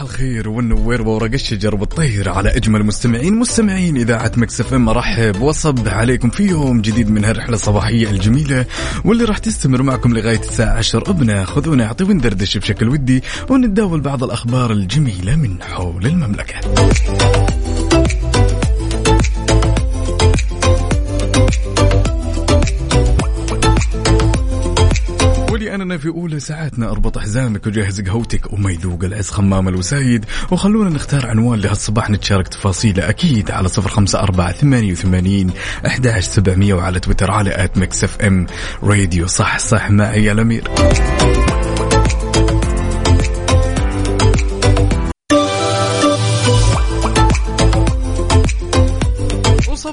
صباح الخير والنوير وورق الشجر والطير على أجمل مستمعين مستمعين إذاعة Mix FM ارحب واصبح عليكم في يوم جديد من هالرحلة الصباحية الجميلة واللي راح تستمر معكم لغاية الساعة 10 بناخذ ونعطي وندردش بشكل ودي ونتداول بعض الأخبار الجميلة من حول المملكة. ولأننا في أولى ساعاتنا. أربط حزامك وجهز قهوتك وما يذوق العز خمام الوسايد. وخلونا نختار عنوان لهالصباح نتشارك تفاصيله أكيد على صفر خمسة أربعة ثمانية وثمانين أحداش سبعمية وعلى تويتر على at Mix FM. Radio صح صح معي الأمير.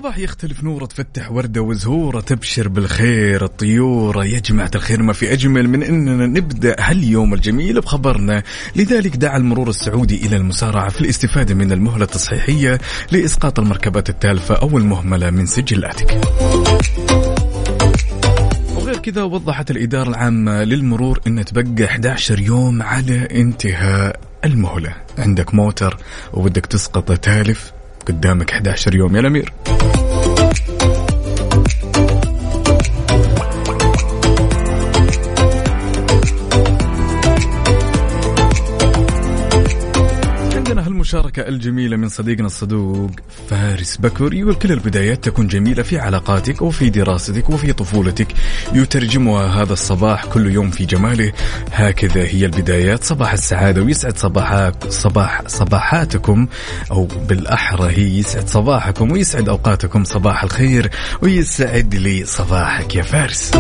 وصباح يختلف نوره تفتح وردة وزهورة تبشر بالخير. الطيورة يا جماعة الخير ما في أجمل من أننا نبدأ هاليوم الجميل بخبرنا. لذلك دعا المرور السعودي إلى المسارعة في الاستفادة من المهلة التصحيحية لإسقاط المركبات التالفة أو المهملة من سجلاتك وغير كذا وضحت الإدارة العامة للمرور أن تبقى 11 يوم على انتهاء المهلة. عندك موتر وبدك تسقط تالف قدامك 11 يوم. يا الأمير. عندنا هالمشاركة الجميلة من صديقنا الصدوق فارس بكر يقول كل البدايات تكون جميلة في علاقاتك وفي دراستك وفي طفولتك. يترجمها هذا الصباح كل يوم في جماله. هكذا هي البدايات. صباح السعادة ويسعد صباحات صباح صباحاتكم. أو بالأحرى هي يسعد صباحكم ويسعد أوقاتكم صباح الخير ويسعد لي صباحك يا فارس.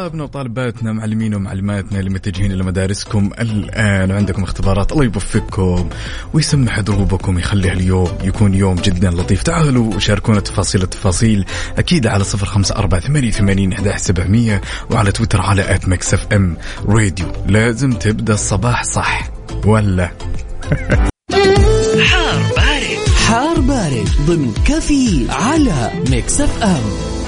طلابنا وطالباتنا معلمين ومعلماتنا اللي متجهين إلى مدارسكم الآن. وعندكم اختبارات الله يوفقكم ويسمح دروبكم يخلي اليوم يكون يوم جدا لطيف. تعالوا وشاركونا تفاصيل التفاصيل. أكيد على صفر خمسة أربعة ثمانية ثمانين أحد سبعمية وعلى تويتر على at Mix FM Radio. لازم تبدأ الصباح صح ولا؟ حار بارد. حار بارد ضمن كافيين على Mix FM.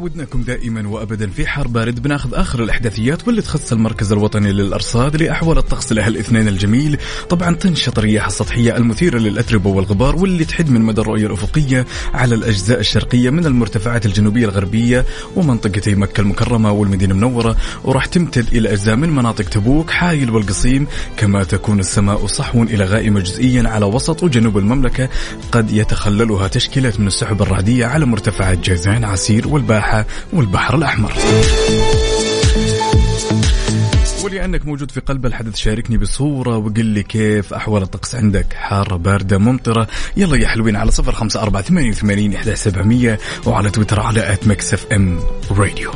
عودناكم دائما وابدا في حار بارد. بناخذ آخر الأحداثيات واللي تخص المركز الوطني للأرصاد لأحوال الطقس له الاثنين الجميل. طبعا تنشط الرياح السطحية المثيرة للأتربة والغبار واللي تحد من مدى الرؤية الأفقية على الأجزاء الشرقية من المرتفعات الجنوبية الغربية ومنطقتي مكة المكرمة والمدينة المنورة. وراح تمتد إلى أجزاء من مناطق تبوك حايل والقصيم. كما تكون السماء صحو إلى غائمه جزئيا على وسط وجنوب المملكة قد يتخللها تشكيلات من السحب الرعدية على مرتفعات جازان عسير والباحة. والبحر الأحمر. ولأنك موجود في قلب الحدث شاركني بصورة وقل لي كيف أحوال الطقس عندك. حارة باردة ممطرة. يلا يا حلوين على صفر خمسة أربعة ثمانية وثمانين إحدى سبعمية وعلى تويتر على at Mix FM Radio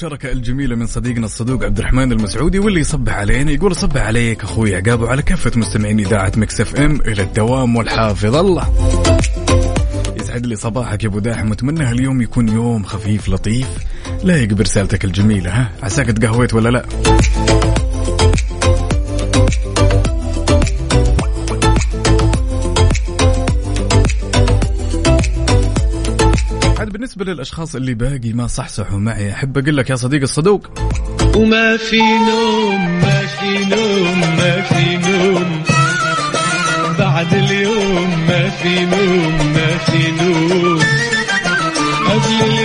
وصلتنا هالمشاركة الجميلة من صديقنا الصدوق عبد الرحمن المسعودي واللي يصبح علينا يقول صبح عليك أخوي عقاب وعلى كافة مستمعين إذاعة Mix FM إلى الدوام والحافظ الله. يسعد لي صباحك يا أبو داحم وأتمنى هاليوم يكون يوم خفيف لطيف. رايق برسالتك الجميلة ها؟ عساك تقهويت ولا لا؟ عاد بالنسبة للأشخاص اللي باقي ما صحصحوا معي أحب أقول لك يا صديق الصدوق. وما في نوم ما في نوم ما في نوم. بعد اليوم ما في نوم ما في نوم. قبل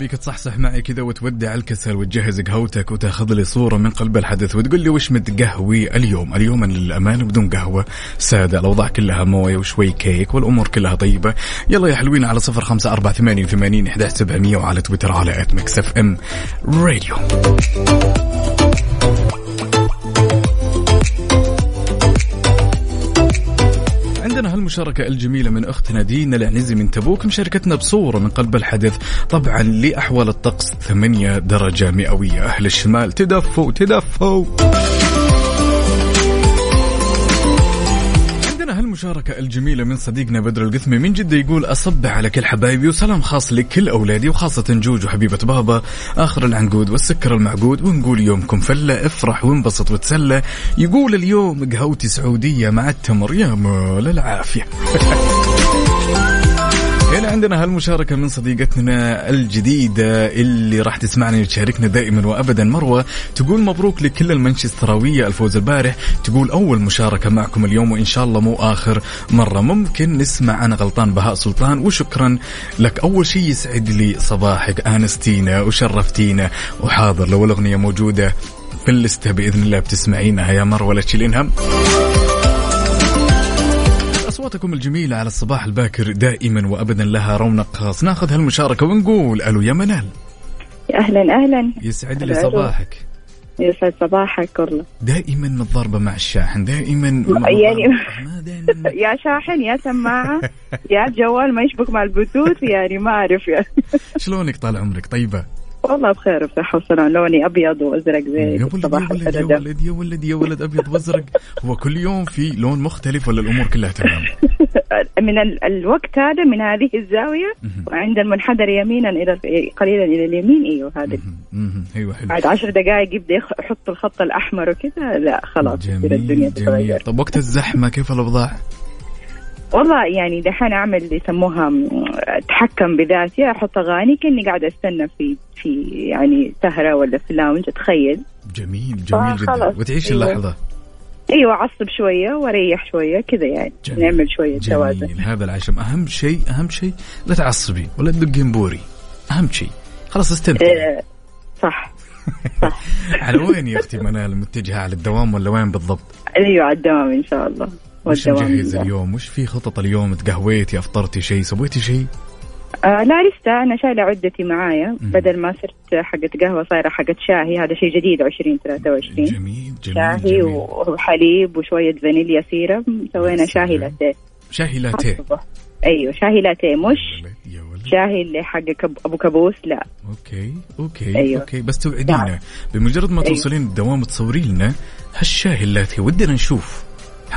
ابيك تصحصح معي كذا وتودع الكسل وتجهز قهوتك وتاخذ لي صورة من قلب الحدث وتقول لي وش متقهوي اليوم؟ اليوم أنا للامانه بدون قهوة. سادة الأوضاع كلها موية وشوي كيك والأمور كلها طيبة. يلا يا حلوين على صفر خمسة أربعة ثمانية وثمانين احدى سبعمئه وعلى تويتر على at Mix FM Radio هالمشاركة الجميلة من أختنا دينا العنزي من تبوك مشاركتنا بصورة من قلب الحدث. طبعا لأحوال الطقس 8 درجة مئوية. أهل الشمال تدفوا تدفوا. عندنا هالمشاركة الجميلة من صديقنا بدر القثمي من جدة يقول أصبح على كل حبايبي وسلام خاص لكل أولادي وخاصة جوج وحبيبة بابا. آخر العنقود والسكر المعقود ونقول يومكم فلة افرح وانبسط وتسلى. يقول اليوم قهوتي سعودية مع التمر يا مال العافية. هنا عندنا هالمشاركة من صديقتنا الجديدة اللي راح تسمعنا تشاركنا دائما وابدا. مروة تقول مبروك لكل المانشستراوية الفوز البارح. تقول أول مشاركة معكم اليوم وإن شاء الله مو آخر مرة. ممكن نسمع أنا غلطان بهاء سلطان. وشكرا لك. أول شيء يسعد لي صباحك آنستينا وشرفتينا. وحاضر لو الأغنية موجودة في اللستة بإذن الله بتسمعينها. يا مروة لا تشيلين هم أصواتكم الجميلة على الصباح الباكر دائما وأبدا لها رونق خاص. ناخذ هالمشاركة ونقول ألو يا منال. أهلا أهلا. يسعد لي. صباحك. يسعد صباحك والله. دائما متضاربة مع الشاحن دائما يعني- ما دائما. يا شاحن يا سماعة يا جوال ما يشبك مع البلوتوث يعني ما أعرف يعني. شلونك طال عمرك؟ طيبة؟ والله بخير بصحه وسلام لوني أبيض وأزرق زي يا ولد يا ولد يا ولد يا ولد أبيض وأزرق. هو كل يوم في لون مختلف ولا الأمور كلها تمام؟ من ال- الوقت هذا من هذه الزاوية مهم. وعند المنحدر يمينا إلى قليلا إلى اليمين. أيوه هذا. أيوة حلو. بعد عشر دقائق يبدأ يخ- يحط الخط الأحمر وكذا لا خلاص كذا الدنيا جميل. جميل طب وقت الزحمة كيف الأوضاع؟ والله يعني دحين أعمل يسموها م- أتحكم بذاتي أحط أغاني كأني قاعدة أستنى في في يعني سهرة ولا في لاونج أتخيل. جميل جميل جدا. وتعيش أيوة. اللحظة. إيوه أعصب شوية وأريح شوية كذا يعني. جميل. نعمل شوية توازن. جميل هذا العشم. أهم شيء أهم شيء لا تعصبي ولا تدقين بوري أهم شيء. خلاص استمتعي إيه، صح. صح. على وين يا أختي منال؟ متجهة على الدوام ولا وين بالضبط؟ إيوه على الدوام إن شاء الله. وش مجهز. اليوم؟ وش في خطط اليوم؟ تقهويتي أفطرتي شيء؟ سويتي شيء؟ آه لا لسه أنا شايلة عدتي معايا. بدل ما صرت حقت قهوة صايرة حقت شاهي هذا شيء جديد 2023 جميل جميل شاهي جميل وحليب وشوية فانيليا syrup سوينا شاهي. لاتيه شاهي لاتيه. أيوه شاهي لاتيه مش شاهي اللي حق كب... أبو كابوس لا okay okay أيوة. okay بس توعدينا نعم. بمجرد ما أيوة. توصلين الدوام تصوري لنا هالشاهي اللاتيه ودنا نشوف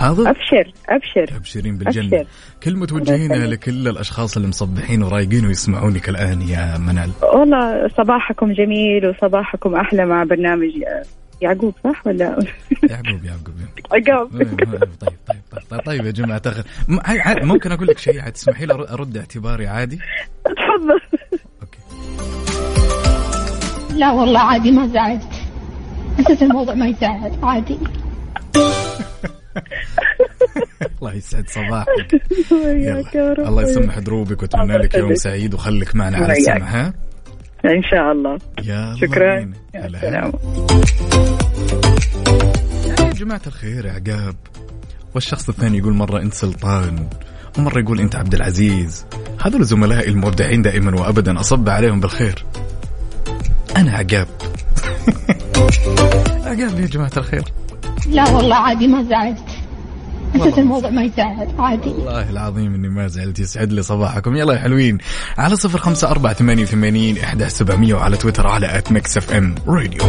حاضر؟ أبشر أبشر. ابشرين بالجنة. أبشر. كلمة توجهينها. لكل الأشخاص اللي مصبحين ورايقين ويسمعونك الان يا منال. والله صباحكم جميل وصباحكم أحلى مع برنامج يعقوب صح ولا؟ يعقوب يعقوب. عقاب طيب طيب طيب طيب, طيب, يا عاد- عاد- ممكن أقول لك شيء؟ عاد تسمحي لي أر- أرد اعتباري عادي؟ تفضل. أوكي. لا والله عادي ما زعلت. أساس الموضوع ما يزعل عادي. الله يسعد صباحك. يا يلا. الله يسمح دروبك واتمنى لك يوم. سعيد وخليك معنا على. السمع ها؟ إن شاء الله. يلا شكرا. يا يا جماعة الخير يا عقاب. والشخص الثاني يقول مرة أنت سلطان ومرة يقول أنت عبد العزيز. هذول زملائي المودعين دائما وأبدا أصب عليهم بالخير. أنا عقاب. عقاب يا جماعة الخير. لا والله عادي ما زعلت. الموضوع ما يزعل عادي. والله العظيم إني ما زعلت يسعد لي صباحكم. يلا يا حلوين. على صفر خمسة أربعة ثمانية وثمانين إحدى سبعمية وعلى تويتر على at Mix FM Radio.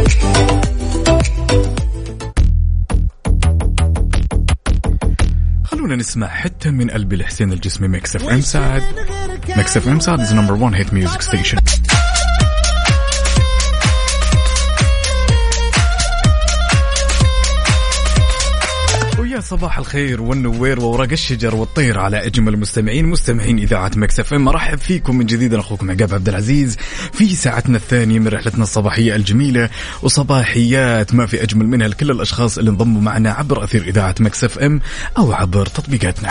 خلونا نسمع حتى من قلبي لحسين الجسمي Mix FM Saudi. Mix FM Saudi's number 1 hit music station صباح الخير والنوير وورق الشجر والطير على أجمل المستمعين مستمعين إذاعة Mix FM ارحب فيكم من جديد أنا أخوكم عقاب عبد العزيز. في ساعتنا الثانية من رحلتنا الصباحية الجميلة وصباحيات ما في أجمل منها لكل الأشخاص اللي انضموا معنا عبر أثير إذاعة Mix FM أو عبر تطبيقاتنا.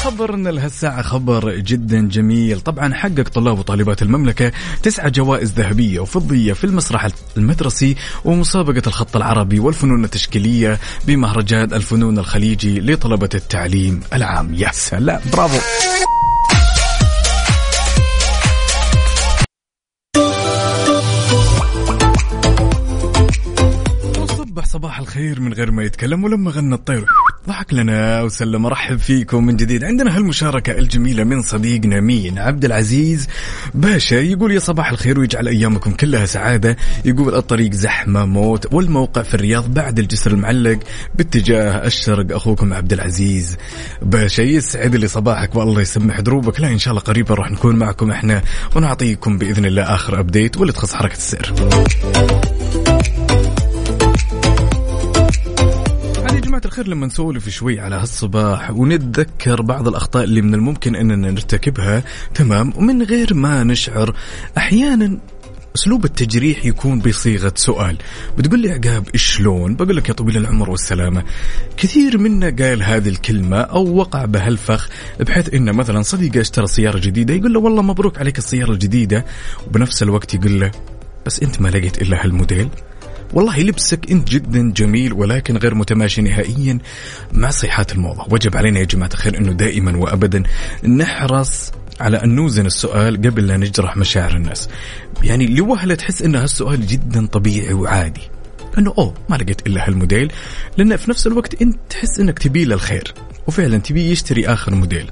خبرنا لهالساعة خبر جدا جميل. طبعا حقق طلاب وطالبات المملكة تسعة جوائز ذهبية وفضية في المسرح المدرسي ومسابقة الخط العربي والفنون التشكيلية بمهرجان الفنون الخليجي لطلبة التعليم العام. يا سلام برافو. وصبح صباح الخير من غير ما يتكلم ولما غنى الطير. ضحك لنا وسلم ارحب فيكم من جديد. عندنا هالمشاركة الجميلة من صديقنا مين؟ عبد العزيز باشا يقول يا صباح الخير ويجعل أيامكم كلها سعادة. يقول الطريق زحمة موت والموقع في الرياض بعد الجسر المعلق. باتجاه الشرق أخوكم عبد العزيز باشا يسعد لي صباحك والله يسمح دروبك. لا إن شاء الله قريبا راح نكون معكم إحنا ونعطيكم بإذن الله آخر ابديت واللي تخص حركة السير. الخير لما نسولف شوي على هالصباح ونتذكر بعض الأخطاء اللي من الممكن أننا نرتكبها تمام؟ ومن غير ما نشعر أحيانا أسلوب التجريح يكون بصيغة سؤال. بتقول لي عقاب شلون بقول لك يا طويل العمر والسلامة. كثير منا قال هذه الكلمة أو وقع بهالفخ بحيث انه مثلا صديقه اشترى سيارة جديدة يقول له والله مبروك عليك السيارة الجديدة. وبنفس الوقت يقول له بس أنت ما لقيت إلا هالموديل؟ والله لبسك إنت جدا جميل ولكن غير متماشي نهائيا. مع صيحات الموضة. وجب علينا يا جماعة الخير إنه دائما وابدا نحرص على أن نوزن السؤال قبل لا نجرح مشاعر الناس. يعني لوهلة تحس إن هالسؤال جدا طبيعي وعادي. إنه أوه ما لقيت إلا هالموديل. لأن في نفس الوقت إنت تحس إنك تبي له الخير. وفعلا تبي يشتري آخر موديل.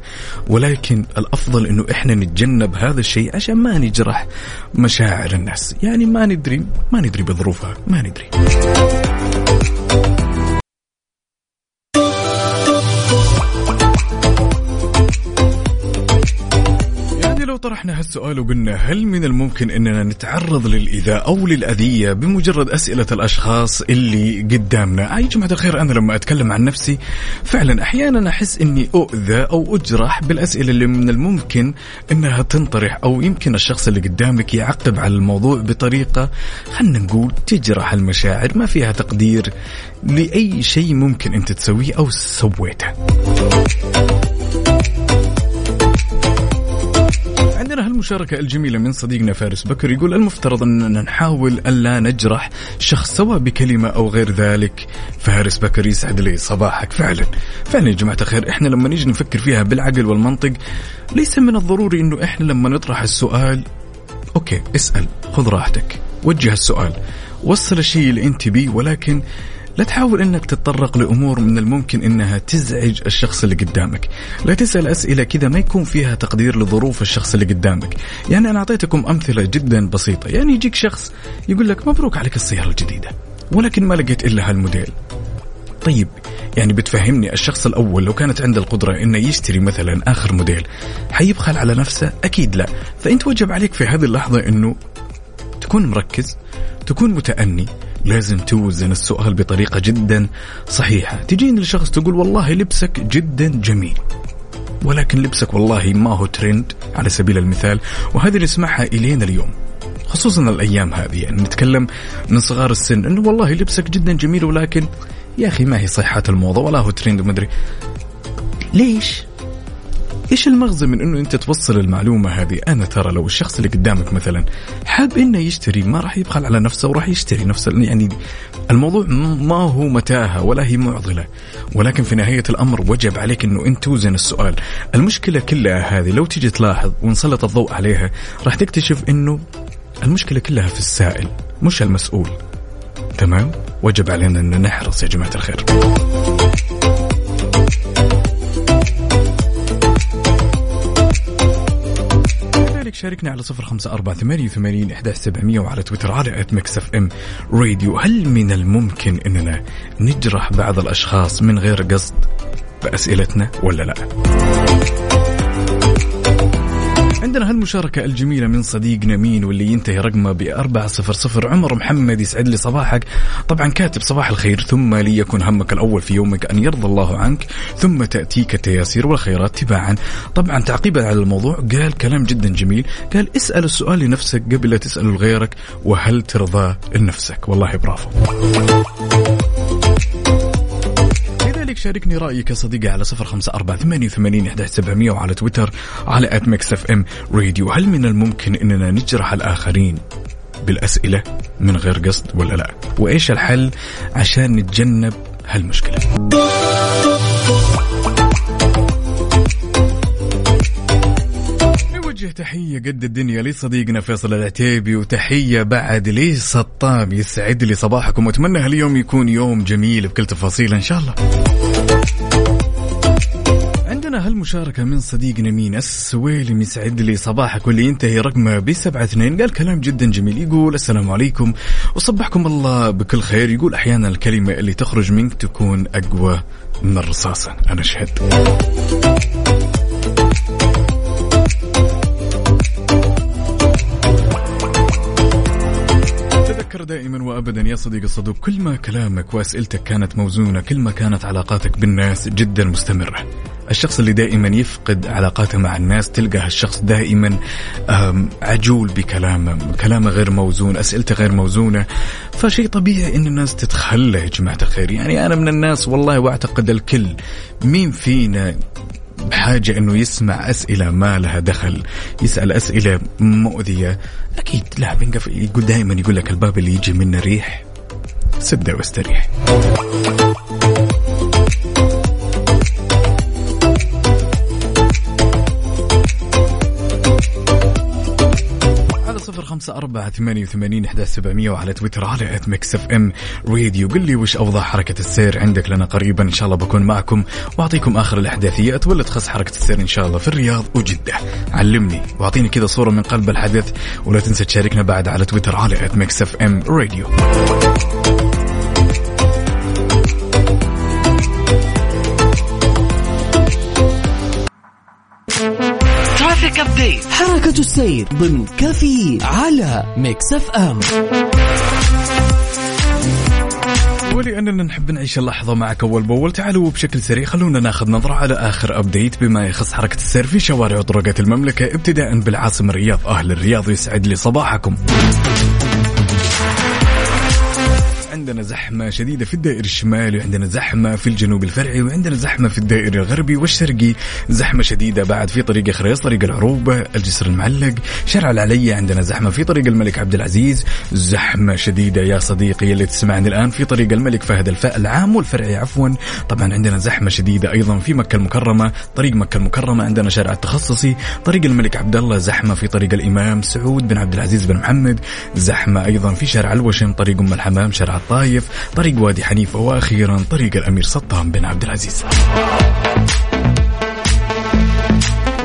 ولكن الأفضل إنه إحنا نتجنب هذا الشيء عشان ما نجرح مشاعر الناس. يعني ما ندري ما ندري بظروفها ما ندري. طرحنا هالسؤال وقلنا هل من الممكن إننا نتعرض للايذاء أو للأذية بمجرد أسئلة الأشخاص اللي قدامنا؟ أي جماعة الخير أنا لما أتكلم عن نفسي فعلا أحيانا أحس إني أؤذى أو أجرح بالأسئلة اللي من الممكن إنها تنطرح أو يمكن الشخص اللي قدامك يعقب على الموضوع بطريقة خلينا نقول تجرح المشاعر ما فيها تقدير لأي شيء ممكن أنت تسويه أو سويته. عندنا هالمشاركة الجميلة من صديقنا فارس بكر يقول المفترض أننا نحاول ألا نجرح شخص سواء بكلمة أو غير ذلك. فارس بكر يسعد لي صباحك. فعلا. فعلا يا جماعة الخير إحنا لما نيجي نفكر فيها بالعقل والمنطق ليس من الضروري أنه إحنا لما نطرح السؤال أوكي اسأل خذ راحتك وجه السؤال. وصل الشيء اللي أنت بيه ولكن لا تحاول إنك تتطرق لأمور من الممكن إنها تزعج الشخص اللي قدامك، لا تسأل أسئلة كذا ما يكون فيها تقدير لظروف الشخص اللي قدامك، يعني أنا أعطيتكم أمثلة جدا بسيطة، يعني يجيك شخص يقول لك مبروك عليك السيارة الجديدة، ولكن ما لقيت إلا هالموديل. طيب يعني بتفهمني الشخص الأول لو كانت عنده القدرة إنه يشتري مثلا آخر موديل حيبخل على نفسه؟ أكيد لا، فانت وجب عليك في هذه اللحظة إنه تكون مركز تكون متأني لازم توزن السؤال بطريقة جدا صحيحة. تجيني لشخص تقول والله لبسك جدا جميل ولكن لبسك والله ما هو ترند على سبيل المثال وهذه اللي نسمعها إلينا اليوم. خصوصا الأيام هذه يعني نتكلم من صغار السن أنه والله لبسك جدا جميل ولكن يا أخي ما هي صيحات الموضة ولا هو ترند ومدري ليش؟ إيش المغزى من إنه أنت توصل المعلومة هذه؟ أنا ترى لو الشخص اللي قدامك مثلا حاب إنه يشتري ما راح يبخل على نفسه وراح يشتري نفس يعني الموضوع ما هو متاهة ولا هي معضلة. ولكن في نهاية الأمر وجب عليك إنه أنت توزن السؤال. المشكلة كلها هذه لو تيجي تلاحظ ونسلط الضوء عليها راح تكتشف إنه المشكلة كلها في السائل مش المسؤول. تمام؟ وجب علينا إن نحرص يا جماعة الخير. كذلك شاركنا على صفر خمسة أربعة ثمانية وثمانين إحدى سبعمية وعلى تويتر على at Mix FM Radio. هل من الممكن أننا نجرح بعض الأشخاص من غير قصد بأسئلتنا ولا لا؟ عندنا هالمشاركة الجميلة من صديقنا مين واللي ينتهي رقمه صفر صفر. عمر محمد يسعد لي صباحك. طبعا كاتب صباح الخير ثم ليكن همك الأول في يومك أن يرضى الله عنك ثم تأتيك التياسير والخيرات تباعا. طبعا تعقيبا على الموضوع قال كلام جدا جميل. قال اسأل السؤال لنفسك قبل لا تسأله لغيرك وهل ترضى لنفسك؟ والله برافو. شاركني رأيك يا صديقي على صفر خمسة أربعة ثمانية وثمانين سبعمية وعلى تويتر على at Mix FM Radio هل من الممكن أننا نجرح الآخرين بالأسئلة من غير قصد ولا لا؟ وإيش الحل عشان نتجنب هالمشكلة؟ نوجه تحية قد الدنيا لصديقنا فيصل العتيبي وتحية بعد لي سطام يسعد لي صباحكم وأتمنى هاليوم يكون يوم جميل بكل تفاصيله إن شاء الله. عندنا هالمشاركة من صديقنا مين السويلم يسعد لي صباحك واللي ينتهي رقمه بسبعة اثنين. قال كلام جدا جميل. يقول السلام عليكم. وصبحكم الله بكل خير. يقول أحيانا الكلمة اللي تخرج منك تكون أقوى من الرصاصة. أنا أشهد تذكر دائما وابدا يا صديقي الصدوق. كل ما كلامك وأسئلتك كانت موزونة كل ما كانت علاقاتك بالناس جدا مستمرة. الشخص اللي دائما يفقد علاقاته مع الناس تلقى هالشخص دائما عجول بكلامه كلامه غير موزون أسئلته غير موزونة. فشيء طبيعي إن الناس تتخلى يا جماعة الخير. يعني أنا من الناس والله وأعتقد الكل مين فينا بحاجة إنه يسمع أسئلة ما لها دخل. يسأل أسئلة مؤذية. أكيد لا بنقف يقول دائما يقول لك الباب اللي يجي منه ريح. سده واستريح. صفر خمسة أربعة ثمانية وثمانين إحدى سبعمية وعلى تويتر على at Mix FM Radio قل لي وش أوضاع حركة السير عندك لنا قريبا إن شاء الله بكون معكم. وأعطيكم آخر الأحداثيات واللي تخص حركة السير إن شاء الله في الرياض وجدة. علمني وأعطيني كذا صورة من قلب الحدث ولا تنسى تشاركنا بعد على تويتر على at Mix FM Radio update حركة السير ضمن كافيين على Mix FM. ولأننا نحب نعيش اللحظة معك أول بأول. تعالوا بشكل سريع خلونا ناخذ نظرة على آخر update بما يخص حركة السير في شوارع وطرقات المملكة ابتداء بالعاصمة الرياض. أهل الرياض يسعد لي صباحكم. عندنا زحمة شديدة في الدائري الشمالي وعندنا زحمة في الجنوب الفرعي وعندنا زحمة في الدائري الغربي والشرقي. زحمة شديدة بعد في طريق خريص طريق العروبة الجسر المعلق. شارع العلية عندنا زحمة في طريق الملك عبد العزيز. زحمة شديدة يا صديقي اللي تسمعني الآن في طريق الملك فهد الفاء العام والفرعي عفوا. طبعا عندنا زحمة شديدة أيضا في مكة المكرمة طريق مكة المكرمة عندنا شارع التخصصي. طريق الملك عبد الله زحمة في طريق الإمام سعود بن عبد العزيز بن محمد. زحمة أيضا في شارع الوشم طريق أم الحمام شارع الطايف طريق وادي حنيفة وأخيرا طريق الأمير سطام بن عبد العزيز.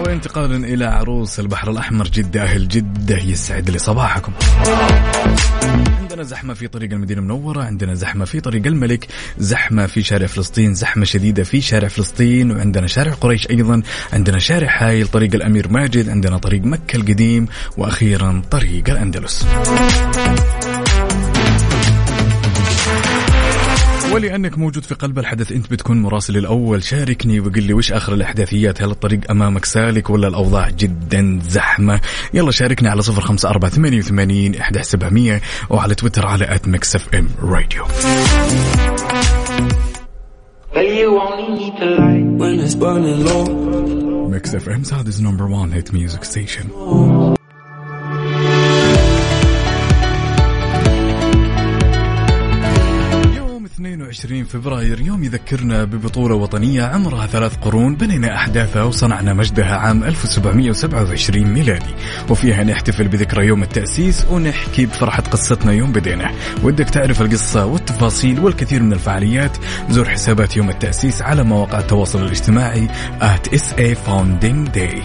وانتقالا إلى عروس البحر الأحمر جدة أهل جدة يسعد لي صباحكم. عندنا زحمة في طريق المدينة المنورة عندنا زحمة في طريق الملك زحمة في شارع فلسطين زحمة شديدة في شارع فلسطين وعندنا شارع قريش أيضا عندنا شارع حايل طريق الأمير ماجد عندنا طريق مكة القديم وأخيرا طريق الأندلس. ولانك موجود في قلب الحدث أنت بتكون مراسل الأول. شاركني وقل لي وش آخر الأحداثيات؟ هل الطريق أمامك سالك ولا الأوضاع جدا زحمة؟ يلا شاركني على صفر خمسة أربعة ثمانية وثمانين احدى سبعمئه وعلى تويتر على at Mix FM Radio. Mix FM Saudi's number one hit music station. 22 فبراير يوم يذكرنا ببطولة وطنية عمرها ثلاث قرون بنينا أحداثها وصنعنا مجدها عام 1727 ميلادي. وفيها نحتفل بذكرى يوم التأسيس ونحكي بفرحة قصتنا يوم بدينا ودك تعرف القصة والتفاصيل والكثير من الفعاليات زور حسابات يوم التأسيس على مواقع التواصل الاجتماعي at SA Founding Day.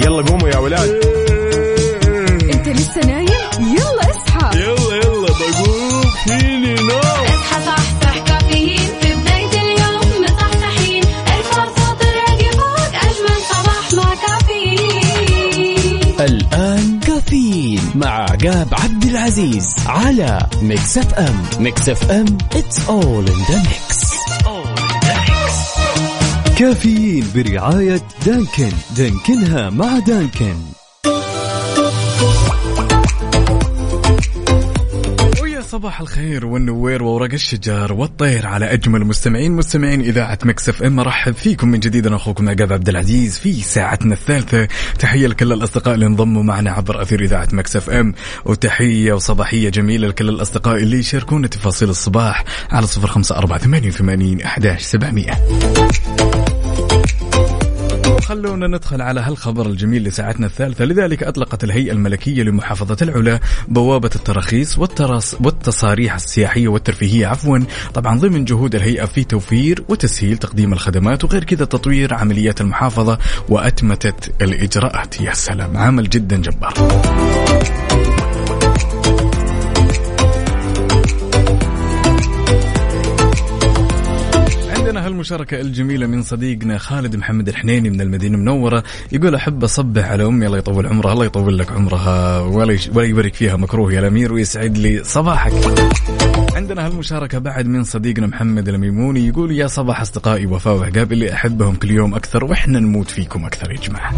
يلا قوموا يا ولاد. عقاب عبد العزيز على Mix FM Mix FM it's all in the mix. كافيين برعاية Dunkin. دانكنها مع Dunkin. صباح الخير والنوير وورق الشجر والطير على أجمل مستمعين مستمعين إذاعة Mix FM. ارحب فيكم من جديد أنا أخوكم عقاب عبد العزيز في ساعتنا الثالثة. تحية لكل الأصدقاء اللي انضموا معنا عبر أثير إذاعة مكسف إم. وتحية وصباحية جميلة لكل الأصدقاء اللي يشاركونا تفاصيل الصباح على 0548811700 خلونا ندخل على هالخبر الجميل لساعتنا الثالثة. لذلك أطلقت الهيئة الملكية لمحافظة العلا بوابة التراخيص والتراس والتصاريح السياحية والترفيهية عفوا طبعا ضمن جهود الهيئة في توفير وتسهيل تقديم الخدمات وغير كذا تطوير عمليات المحافظة وأتمتت الإجراءات. يا سلام عمل جدا جبار. هالمشاركة الجميلة من صديقنا خالد محمد الحنيني من المدينة المنورة يقول أحب أصبح على أمي الله يطول عمرها الله يطول لك عمرها ولا ولا يبارك فيها مكروه يا الأمير ويسعد لي صباحك. عندنا هالمشاركة بعد من صديقنا محمد الميموني يقول يا صباح أصدقائي وفاء وعقاب اللي أحبهم كل يوم أكثر وإحنا نموت فيكم أكثر يا جماعة.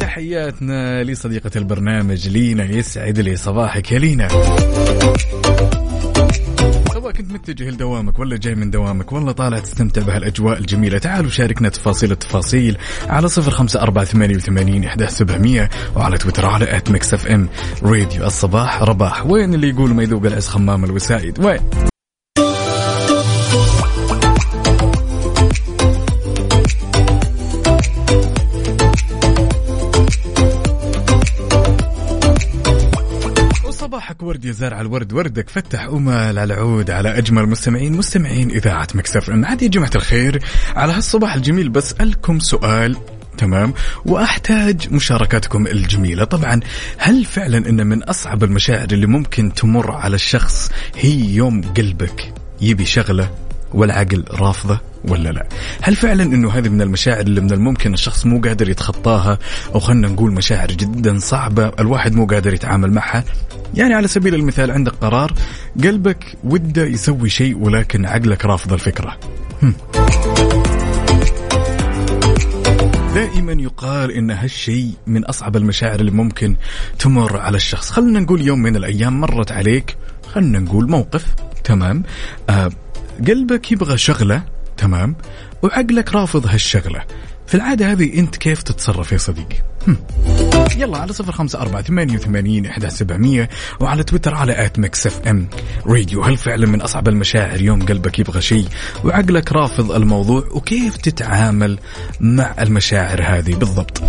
تحياتنا لصديقة البرنامج لينا يسعد لي صباحك يا لينا. سواء كنت متجه لدوامك ولا جاي من دوامك ولا طالع تستمتع بهالأجواء الجميلة. تعالوا شاركنا تفاصيل التفاصيل على صفر خمسة أربعة ثمانية وثمانين إحدى سبعمية وعلى تويتر على at Mix FM Radio الصباح رباح. وين اللي يقول ما يذوق العز خمام الوسائد؟ وين؟ وصباحك ورد يا زارع الورد وردك فتح أمل على العود على أجمل مستمعين مستمعين إذاعة مكسف إم. عاد يا جماعة الخير على هالصباح الجميل بسألكم سؤال تمام؟ وأحتاج مشاركاتكم الجميلة. طبعا هل فعلا إن من أصعب المشاعر اللي ممكن تمر على الشخص هي يوم قلبك يبي شغلة والعقل رافضة؟ ولا لا؟ هل فعلا إنه هذه من المشاعر اللي من الممكن الشخص مو قادر يتخطاها؟ أو خلينا نقول مشاعر جدا صعبة الواحد مو قادر يتعامل معها؟ يعني على سبيل المثال عندك قرار قلبك وده يسوي شيء ولكن عقلك رافض الفكرة. هم. دائما يقال إن هالشيء من أصعب المشاعر اللي ممكن تمر على الشخص. خلينا نقول يوم من الأيام مرت عليك خلينا نقول موقف تمام؟ آه قلبك يبغى شغلة تمام؟ وعقلك رافض هالشغلة. في العادة هذه أنت كيف تتصرف يا صديقي؟ يلا على صفر خمسة أربعة ثمانية وثمانين إحدى سبعمية وعلى تويتر على at Mix FM. Radio هل فعلا من أصعب المشاعر؟ يوم قلبك يبغى شيء. وعقلك رافض الموضوع وكيف تتعامل مع المشاعر هذه؟ بالضبط.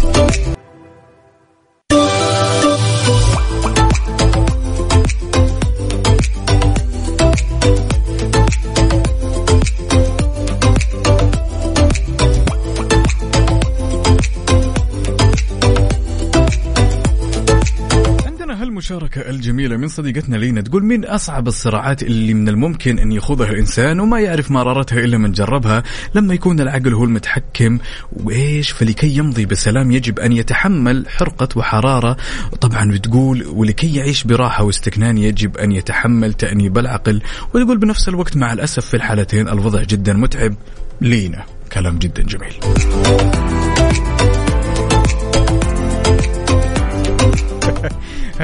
عندنا هالمشاركة الجميلة من صديقتنا لينا تقول من أصعب الصراعات اللي من الممكن أن يخوضها الإنسان وما يعرف مرارتها إلا من جربها لما يكون العقل هو المتحكم وإيش فلكي يمضي بسلام يجب أن يتحمل حرقة وحرارة. طبعا بتقول ولكي يعيش براحة واستكنان يجب أن يتحمل تأنيب العقل وتقول بنفس الوقت مع الأسف في الحالتين الوضع جدا متعب. لينا كلام جدا جميل.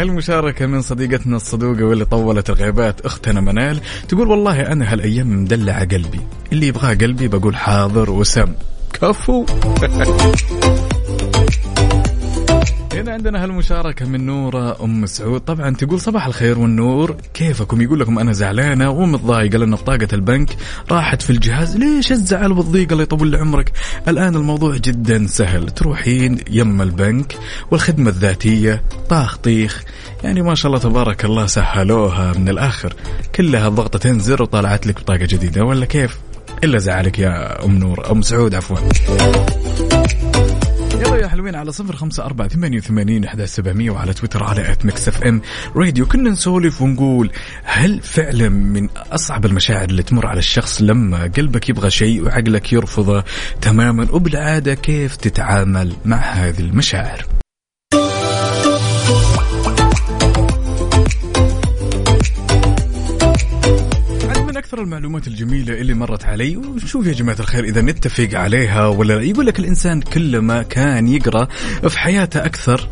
هالمشاركة من صديقتنا الصدوقة واللي طولت الغيبات أختنا منال تقول والله أنا هالأيام مدلعة قلبي اللي يبغاه قلبي بقول حاضر وسم. كفو. هنا عندنا هالمشاركة من نورة أم سعود. طبعا تقول صباح الخير والنور. كيفكم؟ يقول لكم أنا زعلانة ومتضايقة لأن بطاقة البنك راحت في الجهاز. ليش الزعل والضيق الله يطول عمرك؟ الآن الموضوع جدا سهل. تروحين يم البنك والخدمة الذاتية طاخ طيخ. يعني ما شاء الله تبارك الله سهلوها من الآخر. كلها ضغطتين زر وطلعت لك بطاقة جديدة. ولا كيف؟ إلا زعلك يا أم نور. أم سعود عفوا. يلا يا حلوين على صفر خمسة أربعة ثمانية وثمانين أحد سبعمية وعلى تويتر على at Mix FM Radio كنا نسولف ونقول هل فعلا من أصعب المشاعر اللي تمر على الشخص لما قلبك يبغى شيء وعقلك يرفضه تماما؟ وبالعادة كيف تتعامل مع هذه المشاعر؟ أكثر المعلومات الجميلة اللي مرت علي وشوف يا جماعة الخير إذا نتفق عليها ولا لا. يقول لك الإنسان كلما كان يقرأ في حياته أكثر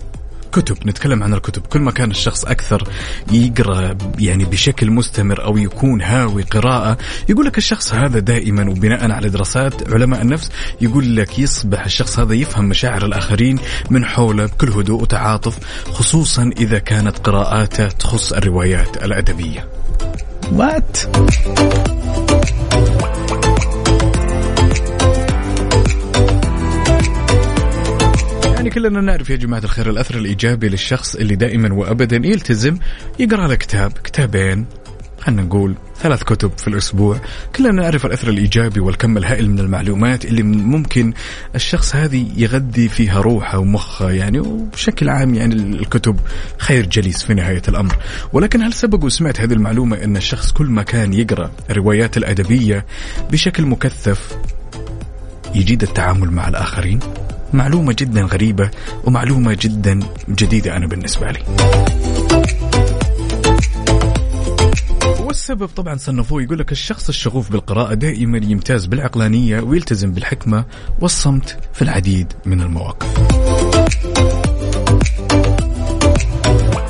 كتب. نتكلم عن الكتب. كل ما كان الشخص أكثر يقرأ يعني بشكل مستمر أو يكون هاوي قراءة. يقول لك الشخص هذا دائما وبناء على دراسات علماء النفس يقول لك يصبح الشخص هذا يفهم مشاعر الآخرين من حوله بكل هدوء وتعاطف خصوصا إذا كانت قراءاته تخص الروايات الأدبية. وات يعني كلنا نعرف يا جماعة الخير الأثر الإيجابي للشخص اللي دائما وأبدا يلتزم يقرأ له كتاب كتابين. خلينا نقول ثلاث كتب في الأسبوع. كلنا نعرف الأثر الإيجابي والكم الهائل من المعلومات اللي ممكن الشخص هذه يغذي فيها روحه ومخه يعني وبشكل عام يعني الكتب خير جليس في نهاية الأمر. ولكن هل سبق وسمعت هذه المعلومة أن الشخص كل ما كان يقرأ الروايات الأدبية بشكل مكثف يجيد التعامل مع الآخرين؟ معلومة جدا غريبة ومعلومة جدا جديدة أنا بالنسبة لي. والسبب طبعا صنفوه يقول لك الشخص الشغوف بالقراءة دائما يمتاز بالعقلانية ويلتزم بالحكمة والصمت في العديد من المواقف.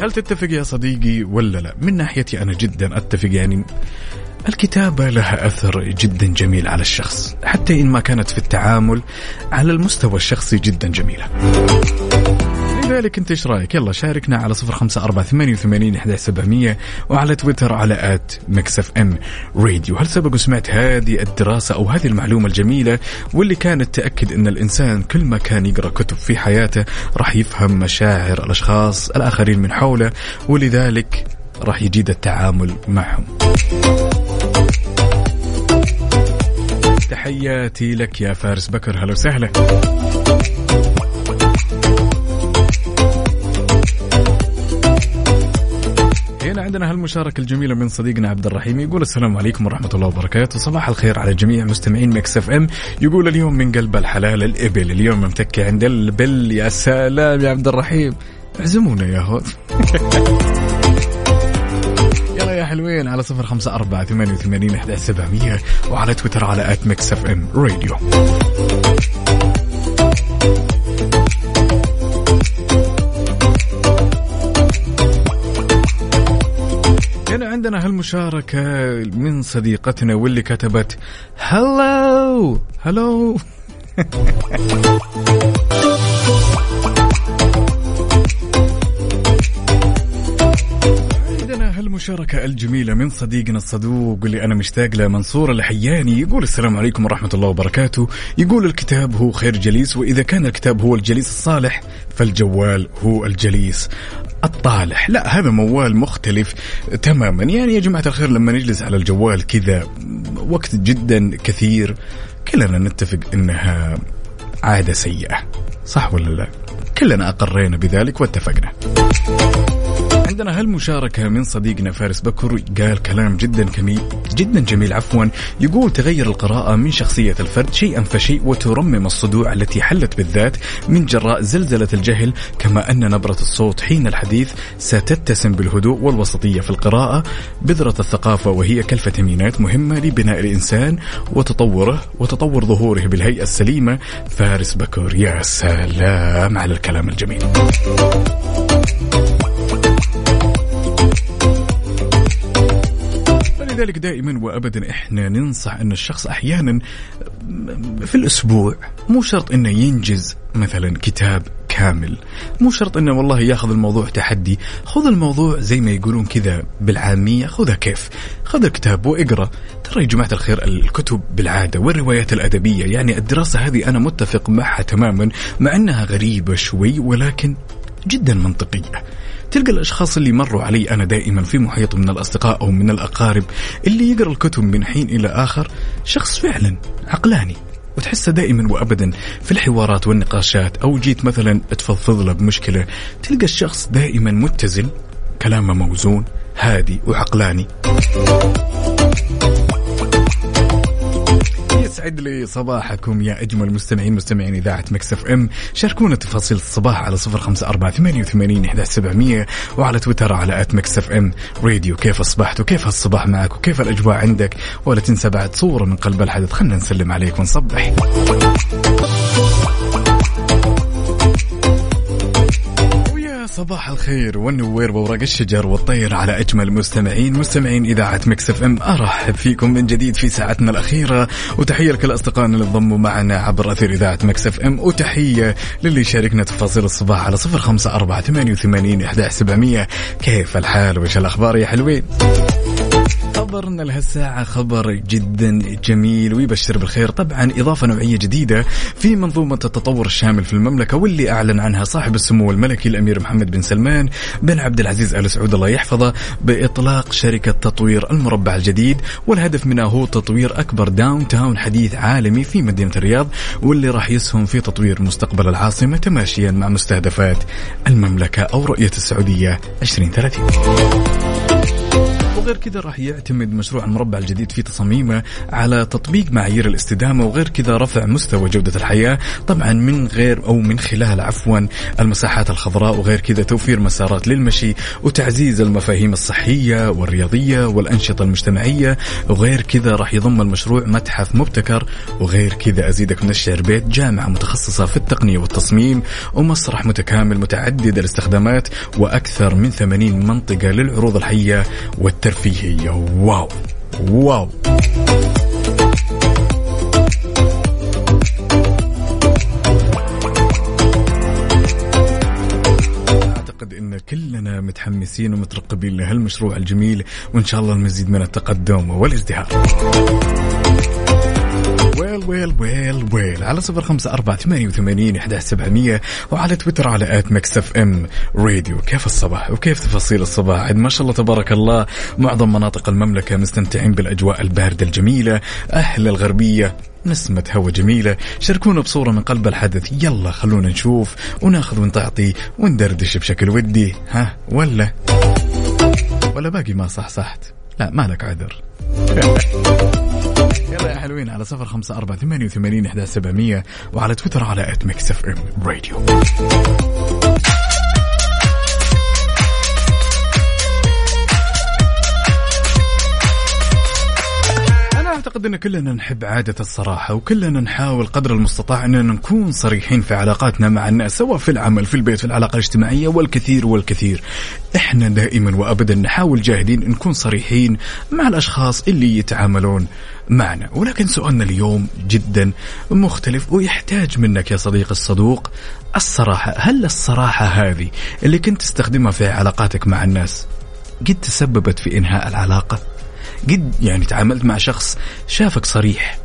هل تتفق يا صديقي ولا لا؟ من ناحيتي أنا جدا أتفق يعني الكتابة لها أثر جدا جميل على الشخص حتى إن ما كانت في التعامل على المستوى الشخصي جدا جميلة. لذلك انت إيش رأيك؟ يلا شاركنا على صفر خمسة أربعة ثمانية وثمانين إحدى سبعمية وعلى تويتر على at Mix FM Radio. هل سبق وسمعت هذه الدراسة أو هذه المعلومة الجميلة؟ واللي كانت تأكد أن الإنسان كل ما كان يقرأ كتب في حياته راح يفهم مشاعر الأشخاص الآخرين من حوله ولذلك راح يجيد التعامل معهم. تحياتي لك يا فارس بكر. هلا وسهلا. هنا عندنا هالمشاركة الجميلة من صديقنا عبد الرحيم يقول السلام عليكم ورحمة الله وبركاته. صباح الخير على جميع مستمعين Mix FM. يقول اليوم من قلب الحلال الإبل اليوم متكي عند البل. يا سلام يا عبد الرحيم. اعزمونا يا هو يلا يا حلوين على صفر خمسة أربعة ثمانية وثمانين وعلى تويتر على آت إف إم راديو. هنا عندنا هالمشاركة من صديقتنا واللي كتبت هلو! هلو! عندنا هالمشاركة الجميلة من صديقنا الصدوق اللي أنا مشتاق له منصور الحياني. يقول السلام عليكم ورحمة الله وبركاته. يقول الكتاب هو خير جليس وإذا كان الكتاب هو الجليس الصالح فالجوال هو الجليس الطالح. لا هذا موال مختلف تماما. يعني يا جماعة الخير لما نجلس على الجوال كذا وقت جدا كثير كلنا نتفق إنها عادة سيئة. صح ولا لا؟ كلنا أقرينا بذلك واتفقنا. عندنا هالمشاركة من صديقنا فارس بكر قال كلام جدا كمي جدا جميل عفوا يقول تغير القراءة من شخصية الفرد شيئا فشيء وترمم الصدوع التي حلت بالذات من جراء زلزلة الجهل كما أن نبرة الصوت حين الحديث ستتسم بالهدوء والوسطية في القراءة بذرة الثقافة وهي كالفيتامينات مهمة لبناء الإنسان وتطوره وتطور ظهوره بالهيئة السليمة. فارس بكر يا سلام على الكلام الجميل. لذلك دائما وابدا إحنا ننصح أن الشخص أحيانا في الأسبوع مو شرط أنه ينجز مثلا كتاب كامل مو شرط أنه والله ياخذ الموضوع تحدي. خذ الموضوع زي ما يقولون كذا بالعامية خذها كيف؟ خذ الكتاب وإقرأ. ترى يا جماعة الخير الكتب بالعادة والروايات الأدبية يعني الدراسة هذه أنا متفق معها تماما مع أنها غريبة شوي ولكن جدا منطقية. تلقى الأشخاص اللي مروا علي أنا دائما في محيط من الأصدقاء أو من الأقارب اللي يقرأ الكتب من حين إلى آخر شخص فعلا عقلاني وتحسه دائما وابدا في الحوارات والنقاشات أو جيت مثلا تفضفض له بمشكلة تلقى الشخص دائما متزن كلامه موزون هادي وعقلاني. يسعد لي صباحكم يا أجمل مستمعين مستمعين إذاعة مكسف أم. شاركونا تفاصيل الصباح على صفر خمسة أربعة ثمانية وثمانين إحدى سبعمية وعلى تويتر على at Mix FM. Radio كيف أصبحت وكيف الصباح معك وكيف الأجواء عندك؟ ولا تنسى بعد صورة من قلب الحدث خلنا نسلم عليك ونصبح صباح الخير والنوير وورق الشجر والطير على أجمل مستمعين مستمعين إذاعة Mix FM. أرحب فيكم من جديد في ساعتنا الأخيرة. وتحية لكل أصدقائنا اللي انضموا معنا عبر أثير إذاعة Mix FM. وتحية للي شاركنا تفاصيل الصباح على صفر خمسة أربعة ثمانية وثمانين إحدى سبعمئه كيف الحال؟ وش الأخبار يا حلوين؟ خبرنا لهالساعة خبر جدا جميل ويبشر بالخير. طبعا إضافة نوعية جديدة في منظومة التطور الشامل في المملكة واللي أعلن عنها صاحب السمو الملكي الأمير محمد بن سلمان بن عبد العزيز آل سعود الله يحفظه بإطلاق شركة تطوير المربع الجديد. والهدف منها هو تطوير أكبر downtown حديث عالمي في مدينة الرياض واللي راح يسهم في تطوير مستقبل العاصمة تماشيا مع مستهدفات المملكة أو رؤية السعودية 2030 وغير كذا راح يعتمد مشروع المربع الجديد في تصاميمه على تطبيق معايير الاستدامة وغير كذا رفع مستوى جودة الحياة طبعا من غير أو من خلال عفوا المساحات الخضراء وغير كذا توفير مسارات للمشي وتعزيز المفاهيم الصحية والرياضية والأنشطة المجتمعية وغير كذا راح يضم المشروع متحف مبتكر وغير كذا أزيدك من الشعر بيت جامعة متخصصة في التقنية والتصميم ومسرح متكامل متعدد الاستخدامات وأكثر من 80 منطقة للعروض الحية والترفيهيه واو واو. أعتقد إن كلنا متحمسين ومترقبين لهالمشروع الجميل وإن شاء الله المزيد من التقدم والازدهار. well well well well. على صفر خمسة أربعة ثمانية وثمانين إحدى سبعمية وعلى تويتر على آت ميكس اف ام راديو. كيف الصباح؟ وكيف تفاصيل الصباح؟ ما شاء الله تبارك الله معظم مناطق المملكة مستمتعين بالأجواء الباردة الجميلة أهل الغربية نسمة هوا جميلة شاركونا بصورة من قلب الحدث. يلا خلونا نشوف وناخذ ونتعاطى وندردش بشكل ودي. ها؟ ولا؟ ولا باقي ما صح صحصحت لا مالك عذر. يلا يا حلوين على صفر خمسة أربعة ثمانية وثمانين إحدى سبعمية وعلى تويتر على آت ميكس اف ام راديو أنا أعتقد أن كلنا نحب عادة الصراحة وكلنا نحاول قدر المستطاع أننا نكون صريحين في علاقاتنا مع الناس سواء في العمل في البيت في العلاقة الاجتماعية والكثير والكثير. إحنا دائما وأبدا نحاول جاهدين نكون صريحين مع الأشخاص اللي يتعاملون معنا. ولكن سؤالنا اليوم جدا مختلف ويحتاج منك يا صديقي الصدوق الصراحة. هل الصراحة هذه اللي كنت تستخدمها في علاقاتك مع الناس قد تسببت في إنهاء العلاقة؟ قد يعني تعاملت مع شخص شافك صريح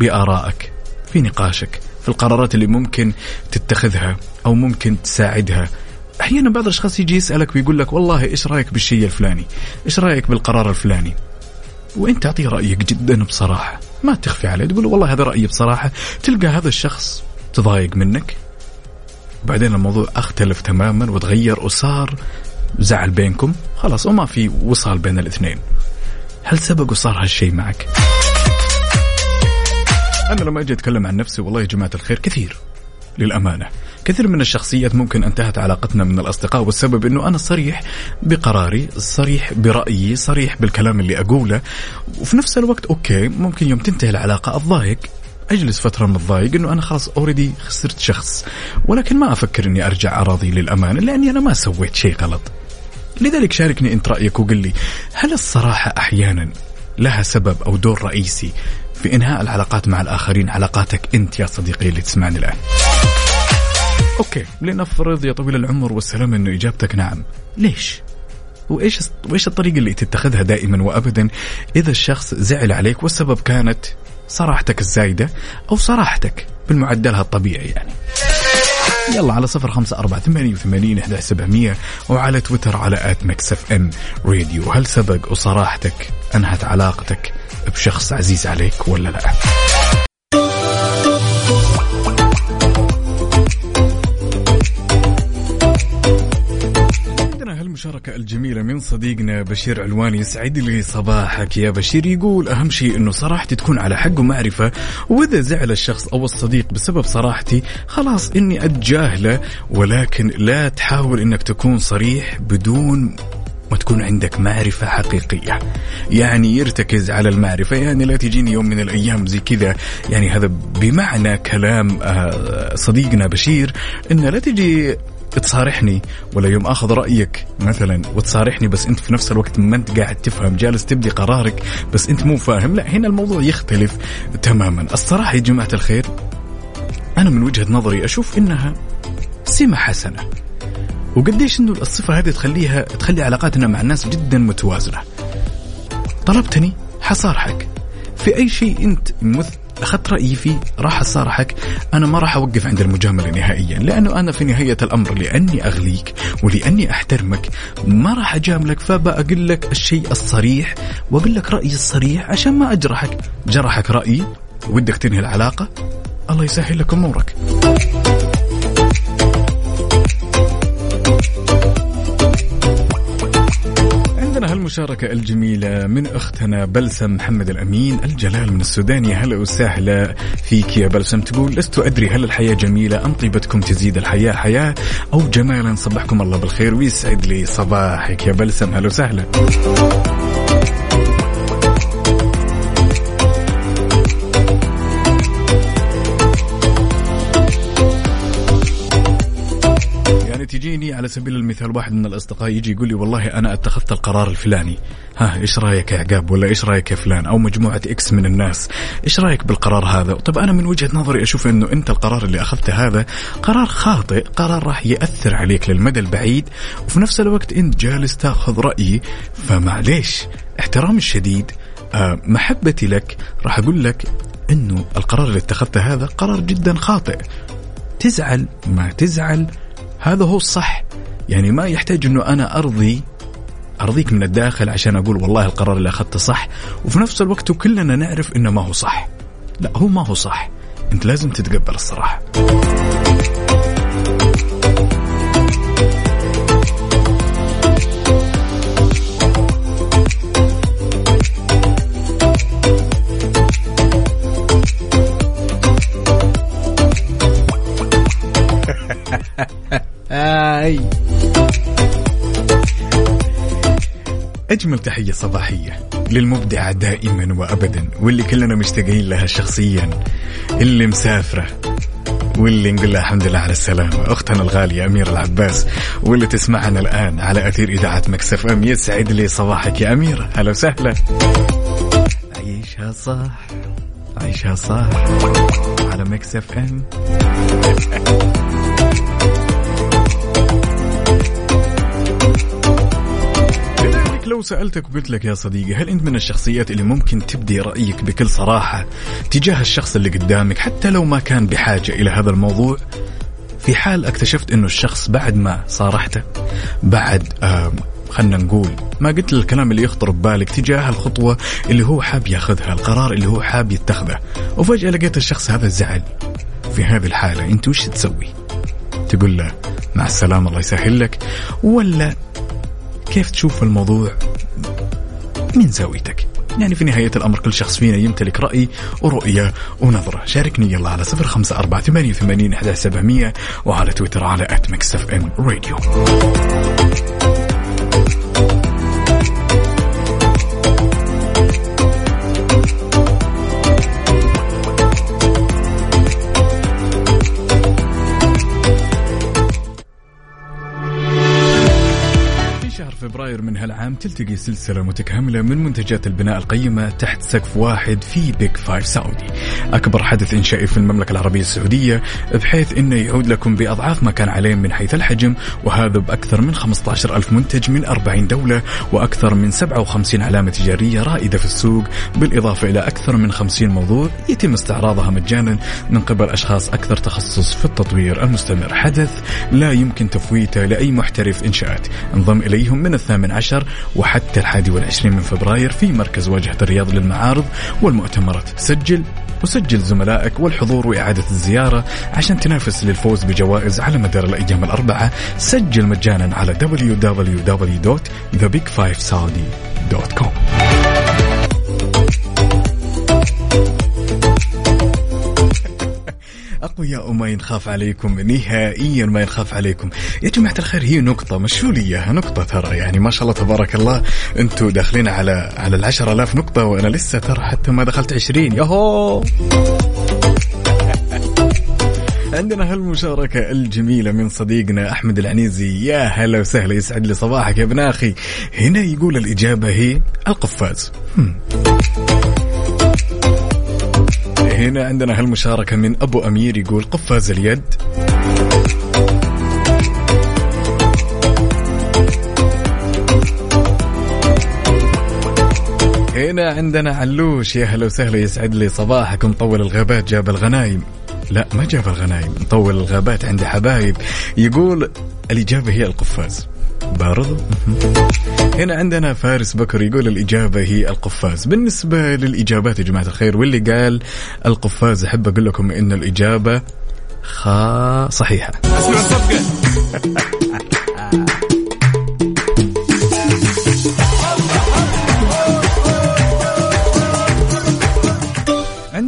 بآرائك في نقاشك في القرارات اللي ممكن تتخذها أو ممكن تساعدها. أحيانا بعض الأشخاص يجي يسألك ويقول لك والله إيش رأيك بالشيء الفلاني؟ إيش رأيك بالقرار الفلاني؟ وإنت تعطيه رأيك جدا بصراحة ما تخفي عليه تقول له والله هذا رأيي بصراحة تلقى هذا الشخص تضايق منك. بعدين الموضوع أختلف تماما وتغير وصار زعل بينكم خلاص وما في وصال بين الاثنين. هل سبق وصار هالشيء معك؟ أنا لما أجي أتكلم عن نفسي والله يا جماعة الخير كثير. للأمانة كثير من الشخصيات ممكن انتهت علاقتنا من الأصدقاء والسبب إنه أنا صريح بقراري صريح برأيي صريح بالكلام اللي أقوله. وفي نفس الوقت okay ممكن يوم تنتهي العلاقة اتضايق أجلس فترة متضايق إنه أنا خلاص already خسرت شخص. ولكن ما أفكر إني أرجع أراضي للأمانة لأني أنا ما سويت شيء غلط. لذلك شاركني أنت رأيك وقل لي هل الصراحة أحيانا لها سبب أو دور رئيسي في إنهاء العلاقات مع الآخرين؟ علاقاتك أنت يا صديقي اللي تسمعني الآن. أوكي لنفرض يا طويل العمر والسلام انه إجابتك نعم. ليش؟ وإيش وإيش الطريقة اللي تتخذها دائما وابدا إذا الشخص زعل عليك والسبب كانت صراحتك الزايدة أو صراحتك بالمعدلها الطبيعي يعني؟ يلا على صفر خمسة أربعة ثمانية وثمانين إحدى سبعمية وعلى تويتر على آت ميكس اف ام راديو. هل سبق وصراحتك أنهت علاقتك بشخص عزيز عليك ولا لا؟ عندنا هالمشاركة الجميلة من صديقنا بشير علواني يسعد لي صباحك يا بشير. يقول أهم شيء أنه صراحتي تكون على حق ومعرفة وإذا زعل الشخص أو الصديق بسبب صراحتي خلاص إني أتجاهله ولكن لا تحاول إنك تكون صريح بدون ما تكون عندك معرفة حقيقية. يعني يرتكز على المعرفة يعني لا تجيني يوم من الأيام زي كذا. يعني هذا بمعنى كلام آه، صديقنا بشير إنه لا تجي تصارحني ولا يوم آخذ رأيك مثلا وتصارحني بس أنت في نفس الوقت ما أنت قاعد تفهم جالس تبدي قرارك بس أنت مو فاهم. لا هنا الموضوع يختلف تماما. الصراحة يا جماعة الخير أنا من وجهة نظري أشوف إنها سمة حسنة. وقديش إنه الصفة هذه تخليها تخلي علاقاتنا مع الناس جدا متوازنة. طلبتني حصارحك. في أي شيء أنت مث أخذت رأيي فيه راح أصارحك. أنا ما راح أوقف عند المجاملة نهائيا لأنه أنا في نهاية الأمر لأني أغليك ولأني أحترمك. ما راح أجاملك فبقول لك الشيء الصريح واقول لك رأيي الصريح عشان ما أجرحك. جرحك رأيي ودك تنهي العلاقة. الله يسهل لك أمورك. عندنا هالمشاركة الجميلة من أختنا بلسم محمد الأمين الجلال من السودان. يا هلا وسهلا فيك يا بلسم. تقول لست أدري هل الحياة جميلة أم طيبتكم تزيد الحياة حياة أو جمالا صبحكم الله بالخير ويسعد لي صباحك يا بلسم. هلا وسهلا. تجيني على سبيل المثال واحد من الأصدقاء يجي يقول لي والله أنا اتخذت القرار الفلاني. ها إيش رأيك يا عقاب؟ ولا إيش رأيك يا فلان؟ أو مجموعة إكس من الناس. إيش رأيك بالقرار هذا؟ طب أنا من وجهة نظري أشوف إنه أنت القرار اللي أخذته هذا قرار خاطئ قرار راح يأثر عليك للمدى البعيد وفي نفس الوقت أنت جالس تأخذ رأيي. فمعليش احترامي الشديد آه، محبتي لك راح أقول لك إنه القرار اللي اتخذته هذا قرار جدا خاطئ. تزعل ما تزعل. هذا هو الصح. يعني ما يحتاج إنه أنا أرضي أرضيك من الداخل عشان أقول والله القرار اللي أخذته صح. وفي نفس الوقت كلنا نعرف إنه ما هو صح. لا هو ما هو صح. أنت لازم تتقبل الصراحة. أجمل تحية صباحية. للمبدعة دائما وأبدا واللي كلنا مشتاقين لها شخصيا. اللي مسافرة واللي نقول لها الحمد لله على السلامة. أختنا الغالية أميرة العباس واللي تسمعنا الآن على أثير إذاعة ميكس اف ام يسعد لي صباحك يا أميرة. هلا وسهلا. عيشها صح عيشها صح على ميكس اف ام. لو سألتك وقلت لك يا صديقي هل أنت من الشخصيات اللي ممكن تبدي رأيك بكل صراحة تجاه الشخص اللي قدامك حتى لو ما كان بحاجة إلى هذا الموضوع؟ في حال اكتشفت أنه الشخص بعد ما صارحته بعد آه خلنا نقول ما قلت الكلام اللي يخطر ببالك تجاه الخطوة اللي هو حاب ياخذها القرار اللي هو حاب يتخذه. وفجأة لقيت الشخص هذا زعل في هذه الحالة. أنت وش تسوي؟ تقول له مع السلامة الله يسهل لك. ولا كيف تشوف الموضوع من زاويتك؟ يعني في نهاية الأمر كل شخص فينا يمتلك رأي ورؤية ونظرة. شاركني يلا على صفر خمسة أربعة ثمانية وثمانين وعلى تويتر على أت ام راديو فبراير من هالعام تلتقي سلسلة متكاملة من منتجات البناء القيمة تحت سقف واحد في بيك فايف سعودي أكبر حدث إنشائي في المملكة العربية السعودية بحيث أنه يعود لكم بأضعاف ما كان عليه من حيث الحجم وهذا بأكثر من 15 ألف منتج من 40 دولة وأكثر من 57 علامة تجارية رائدة في السوق بالإضافة إلى أكثر من 50 موضوع يتم استعراضها مجانا من قبل أشخاص أكثر تخصص في التطوير المستمر. حدث لا يمكن تفويته لأي محترف إنشاءات. انضم إليهم من الثامن عشر وحتى الحادي والعشرين من فبراير في مركز واجهة الرياض للمعارض والمؤتمرات. سجل وسجل زملائك والحضور وإعادة الزيارة عشان تنافس للفوز بجوائز على مدار الأيام الأربعة. سجل مجانا على www.thebig5saudi.com أقوياء ما ينخاف عليكم نهائيا ما ينخاف عليكم. يا جماعة الخير هي نقطة مشوا لي إياها نقطة ترى يعني ما شاء الله تبارك الله. أنتوا داخلين على على العشر آلاف نقطة وأنا لسه ترى حتى ما دخلت عشرين. يهو عندنا هالمشاركة الجميلة من صديقنا أحمد العنيزي. يا هلا وسهلا يسعد لي صباحك يا ابن أخي. هنا يقول الإجابة هي القفاز. هنا عندنا هالمشاركة من أبو أمير يقول قفاز اليد. هنا عندنا علوش يا هلا وسهلا يسعد لي صباحك مطول الغابات جاب الغنايم. لا ما جاب الغنايم مطول الغابات عندي حبايب. يقول الإجابة هي القفاز. برضو هنا عندنا فارس بكر يقول الإجابة هي القفاز. بالنسبة للإجابات يا جماعة الخير واللي قال القفاز أحب أقول لكم إن الإجابة خا صحيحة.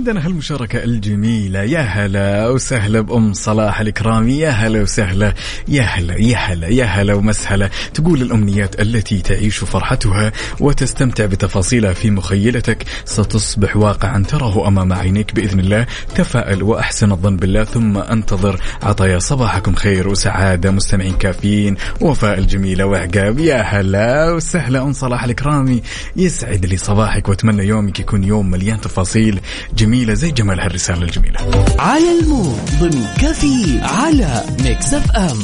عندنا هالمشاركة الجميلة. يا هلا وسهلا بأم صلاح الإكرامي. يا هلا وسهلا. يا هلا يا هلا يا هلا ومسهلا. تقول الأمنيات التي تعيش فرحتها وتستمتع بتفاصيلها في مخيلتك ستصبح واقعا. تراه أمام عينيك بإذن الله. تفائل وأحسن الظن بالله. ثم انتظر عطايا. صباحكم خير وسعادة. مستمعين كافيين. وفاء الجميلة وعقاب يا هلا وسهلا. أم صلاح الإكرامي يسعد لي صباحك. وأتمنى يومك يكون يوم مليان تفاصيل جميلة زي جمال هالرسالة الجميلة. على ال mood ضمن كافيين على ميكس اف ام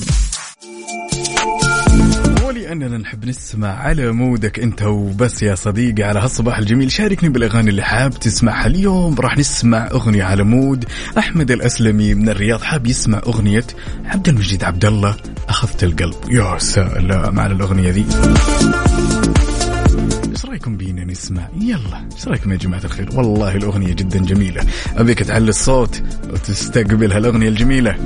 ولأننا نحب نسمع على مودك أنت وبس يا صديقي. على هالصباح الجميل شاركني بالأغاني اللي حاب تسمعها. اليوم راح نسمع أغنية على مود. أحمد الأسلمي من الرياض حاب يسمع أغنية عبد المجيد عبد الله أخذت القلب. يا سلام على الأغنية ذي إيش رأيكم بينا نسمع؟ يلا إيش رأيكم يا جماعة الخير؟ والله الأغنية جدا جميلة. أبيك تعلي الصوت وتستقبل هالأغنية الجميلة.